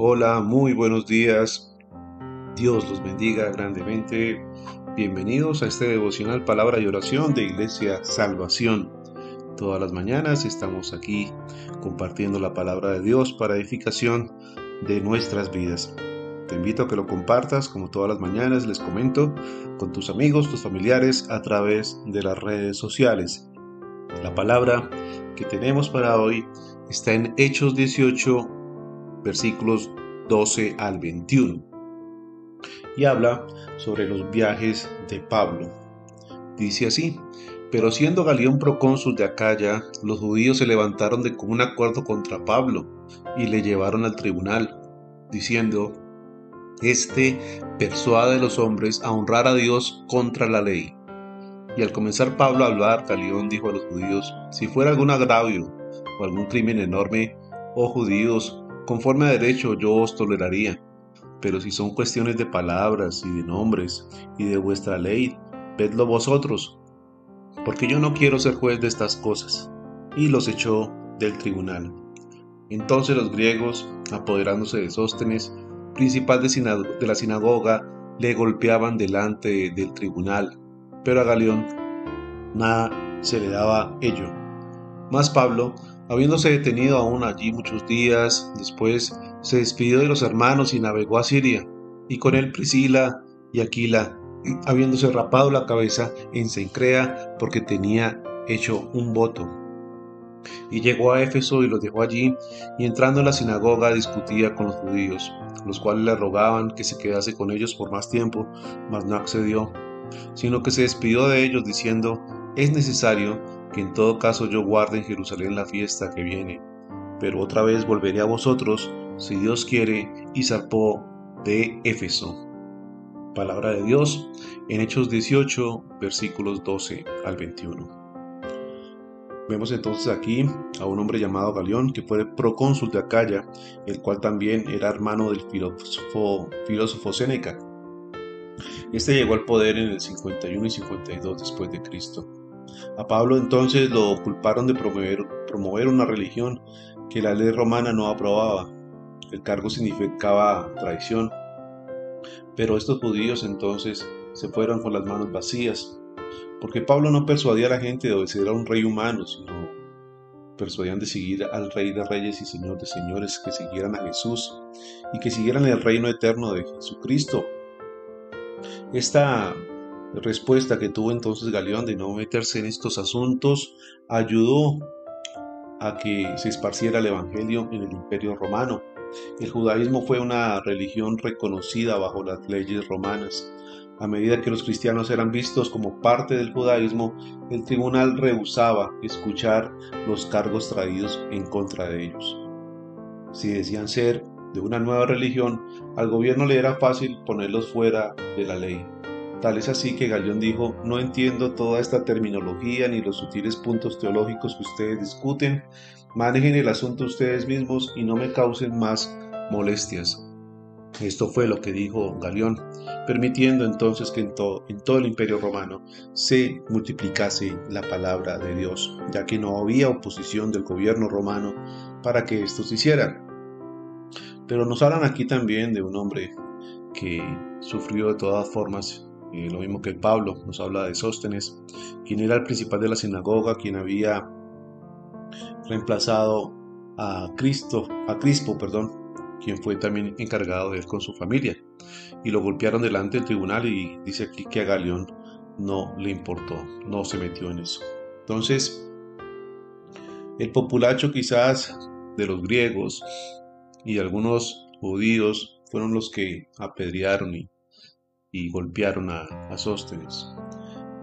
Hola, muy buenos días. Dios los bendiga grandemente. Bienvenidos a este devocional Palabra y Oración de Iglesia Salvación. Todas las mañanas estamos aquí compartiendo la palabra de Dios para edificación de nuestras vidas. Te invito a que lo compartas como todas las mañanas, les comento, con tus amigos, tus familiares a través de las redes sociales. La palabra que tenemos para hoy está en Hechos 18, versículos 12 al 21. Y habla sobre los viajes de Pablo. Dice así, pero siendo Galión procónsul de Acaya, los judíos se levantaron de común acuerdo contra Pablo y le llevaron al tribunal, diciendo, Este persuade a los hombres a honrar a Dios contra la ley. Y al comenzar Pablo a hablar, Galión dijo a los judíos, Si fuera algún agravio o algún crimen enorme, oh judíos, conforme a derecho yo os toleraría. Pero si son cuestiones de palabras y de nombres y de vuestra ley, vedlo vosotros, porque yo no quiero ser juez de estas cosas. Y los echó del tribunal. Entonces los griegos, apoderándose de Sóstenes, principal de, la sinagoga, le golpeaban delante del tribunal, pero a Galeón nada se le daba ello. Mas Pablo, Habiéndose detenido aún allí muchos días, después se despidió de los hermanos y navegó a Siria, y con él Priscila y Aquila, habiéndose rapado la cabeza en Sencrea porque tenía hecho un voto. Y llegó a Éfeso y los dejó allí, y entrando en la sinagoga discutía con los judíos, los cuales le rogaban que se quedase con ellos por más tiempo, mas no accedió, sino que se despidió de ellos diciendo, es necesario que en todo caso yo guarde en Jerusalén la fiesta que viene, pero otra vez volveré a vosotros, si Dios quiere, y zarpó de Éfeso. Palabra de Dios en Hechos 18, versículos 12 al 21. Vemos entonces aquí a un hombre llamado Galeón, que fue procónsul de Acaya, el cual también era hermano del filósofo, filósofo Séneca. Este llegó al poder en el 51 y 52 después de Cristo. A Pablo entonces lo culparon de promover, una religión que la ley romana no aprobaba. El cargo significaba traición. Pero estos judíos entonces se fueron con las manos vacías, porque Pablo no persuadía a la gente de obedecer a un rey humano, sino persuadían de seguir al Rey de Reyes y Señor de Señores, que siguieran a Jesús y que siguieran el reino eterno de Jesucristo. Esta respuesta que tuvo entonces Galeón de no meterse en estos asuntos ayudó a que se esparciera el Evangelio en el Imperio Romano. El judaísmo fue una religión reconocida bajo las leyes romanas. A medida que los cristianos eran vistos como parte del judaísmo, el tribunal rehusaba escuchar los cargos traídos en contra de ellos. Si decían ser de una nueva religión, al gobierno le era fácil ponerlos fuera de la ley. Tal es así que Galeón dijo, no entiendo toda esta terminología ni los sutiles puntos teológicos que ustedes discuten, manejen el asunto ustedes mismos y no me causen más molestias. Esto fue lo que dijo Galeón, permitiendo entonces que en, en todo el imperio romano se multiplicase la palabra de Dios, ya que no había oposición del gobierno romano para que esto se hiciera. Pero nos hablan aquí también de un hombre que sufrió de todas formas lo mismo que Pablo nos habla de Sóstenes, quien era el principal de la sinagoga, quien había reemplazado a Cristo, a Crispo, perdón, quien fue también encargado de él con su familia. Y lo golpearon delante del tribunal y dice aquí que a Galeón no le importó, no se metió en eso. Entonces, el populacho quizás de los griegos y algunos judíos fueron los que apedrearon y golpearon a, Sóstenes.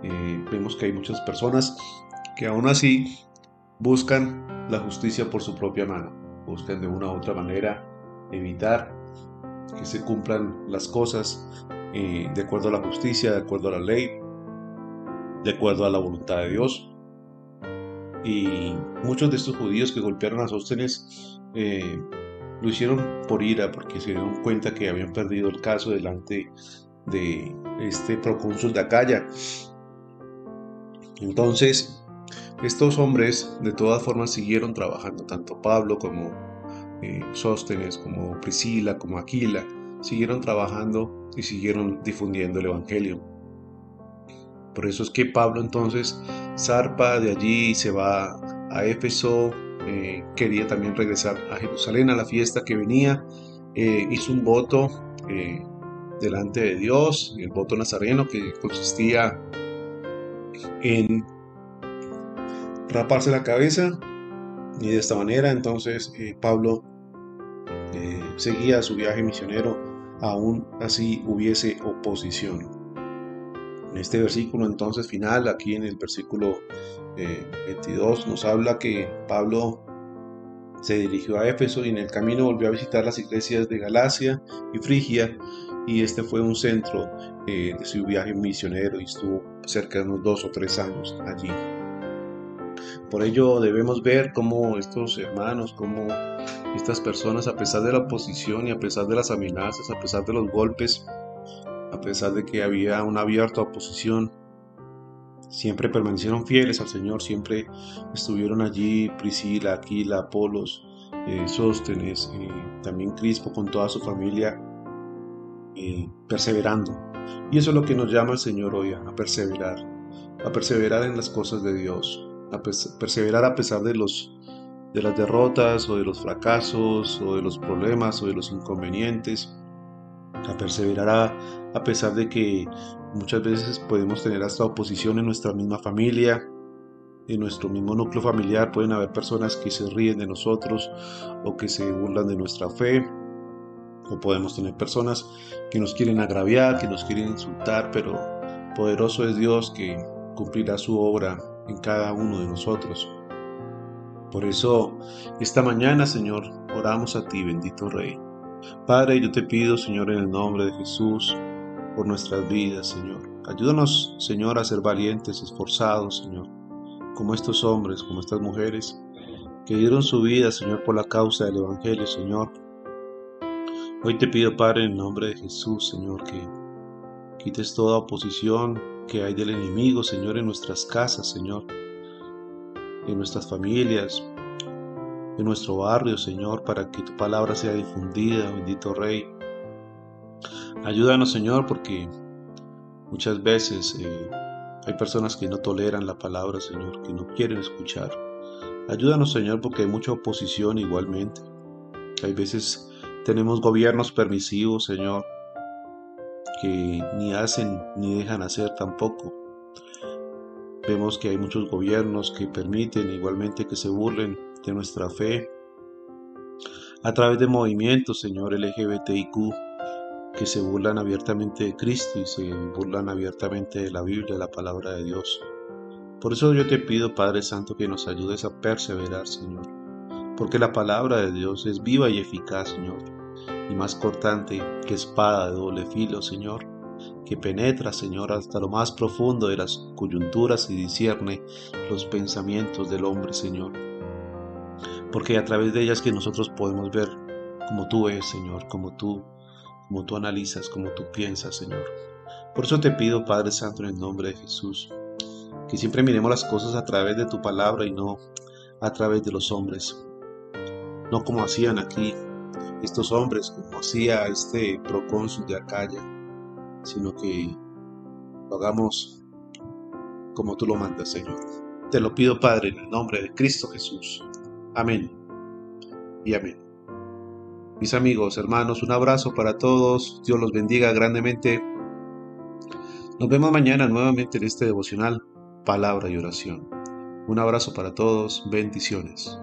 Eh, vemos que hay muchas personas que aún así buscan la justicia por su propia mano, buscan de una u otra manera evitar que se cumplan las cosas eh, de acuerdo a la justicia, de acuerdo a la ley, de acuerdo a la voluntad de Dios. Y muchos de estos judíos que golpearon a Sóstenes eh, lo hicieron por ira, porque se dieron cuenta que habían perdido el caso delante de este procónsul de Acaya. Entonces, estos hombres de todas formas siguieron trabajando, tanto Pablo como eh, Sóstenes, como Priscila, como Aquila, siguieron trabajando y siguieron difundiendo el Evangelio. Por eso es que Pablo entonces zarpa de allí y se va a Éfeso, eh, quería también regresar a Jerusalén a la fiesta que venía, eh, hizo un voto delante de Dios, el voto nazareno que consistía en raparse la cabeza y de esta manera entonces eh, Pablo eh, seguía su viaje misionero aún así hubiese oposición. En este versículo entonces final, aquí en el versículo 22, eh, nos habla que Pablo se dirigió a Éfeso y en el camino volvió a visitar las iglesias de Galacia y Frigia y este fue un centro de su viaje misionero y estuvo cerca de unos dos o tres años allí. Por ello debemos ver cómo estos hermanos, cómo estas personas, a pesar de la oposición y a pesar de las amenazas, a pesar de los golpes, a pesar de que había una abierta oposición, siempre permanecieron fieles al Señor, siempre estuvieron allí Priscila, Aquila, Apolos, eh, Sóstenes, eh, también Crispo con toda su familia, eh, perseverando. Y eso es lo que nos llama el Señor hoy, a perseverar, a perseverar en las cosas de Dios, a perseverar a pesar de, los, de las derrotas o de los fracasos o de los problemas o de los inconvenientes, a perseverar a, pesar de que muchas veces podemos tener hasta oposición en nuestra misma familia, en nuestro mismo núcleo familiar pueden haber personas que se ríen de nosotros o que se burlan de nuestra fe, o podemos tener personas que nos quieren agraviar, que nos quieren insultar, pero poderoso es Dios que cumplirá su obra en cada uno de nosotros. Por eso, esta mañana, Señor, oramos a ti, bendito Rey. Padre, yo te pido, Señor, en el nombre de Jesús, por nuestras vidas, Señor. Ayúdanos, Señor, a ser valientes, esforzados, Señor, como estos hombres, como estas mujeres, que dieron su vida, Señor, por la causa del Evangelio, Señor. Hoy te pido, Padre, en el nombre de Jesús, Señor, que quites toda oposición, que hay del enemigo, Señor, en nuestras casas, Señor, en nuestras familias, en nuestro barrio, Señor, para que tu palabra sea difundida, bendito Rey. Ayúdanos, Señor, porque muchas veces eh, hay personas que no toleran la palabra, Señor, que no quieren escuchar. Ayúdanos, Señor, porque hay mucha oposición igualmente. Hay veces tenemos gobiernos permisivos, Señor, que ni hacen ni dejan hacer tampoco. Vemos que hay muchos gobiernos que permiten igualmente que se burlen de nuestra fe a través de movimientos, Señor LGBTIQ, que se burlan abiertamente de Cristo y se burlan abiertamente de la Biblia, la palabra de Dios. Por eso yo te pido, Padre Santo, que nos ayudes a perseverar, Señor, porque la palabra de Dios es viva y eficaz, Señor, y más cortante que espada de doble filo, Señor, que penetra, Señor, hasta lo más profundo de las coyunturas y discierne los pensamientos del hombre, Señor. Porque a través de ellas que nosotros podemos ver como tú ves, Señor, como tú, como tú analizas, como tú piensas, Señor. Por eso te pido, Padre Santo, en el nombre de Jesús, que siempre miremos las cosas a través de tu palabra y no a través de los hombres. No como hacían aquí estos hombres, como hacía este procónsul de Acaya, sino que lo hagamos como tú lo mandas, Señor. Te lo pido, Padre, en el nombre de Cristo Jesús. Amén. Y amén. Mis amigos, hermanos, un abrazo para todos. Dios los bendiga grandemente. Nos vemos mañana nuevamente en este devocional, palabra y oración. Un abrazo para todos. Bendiciones.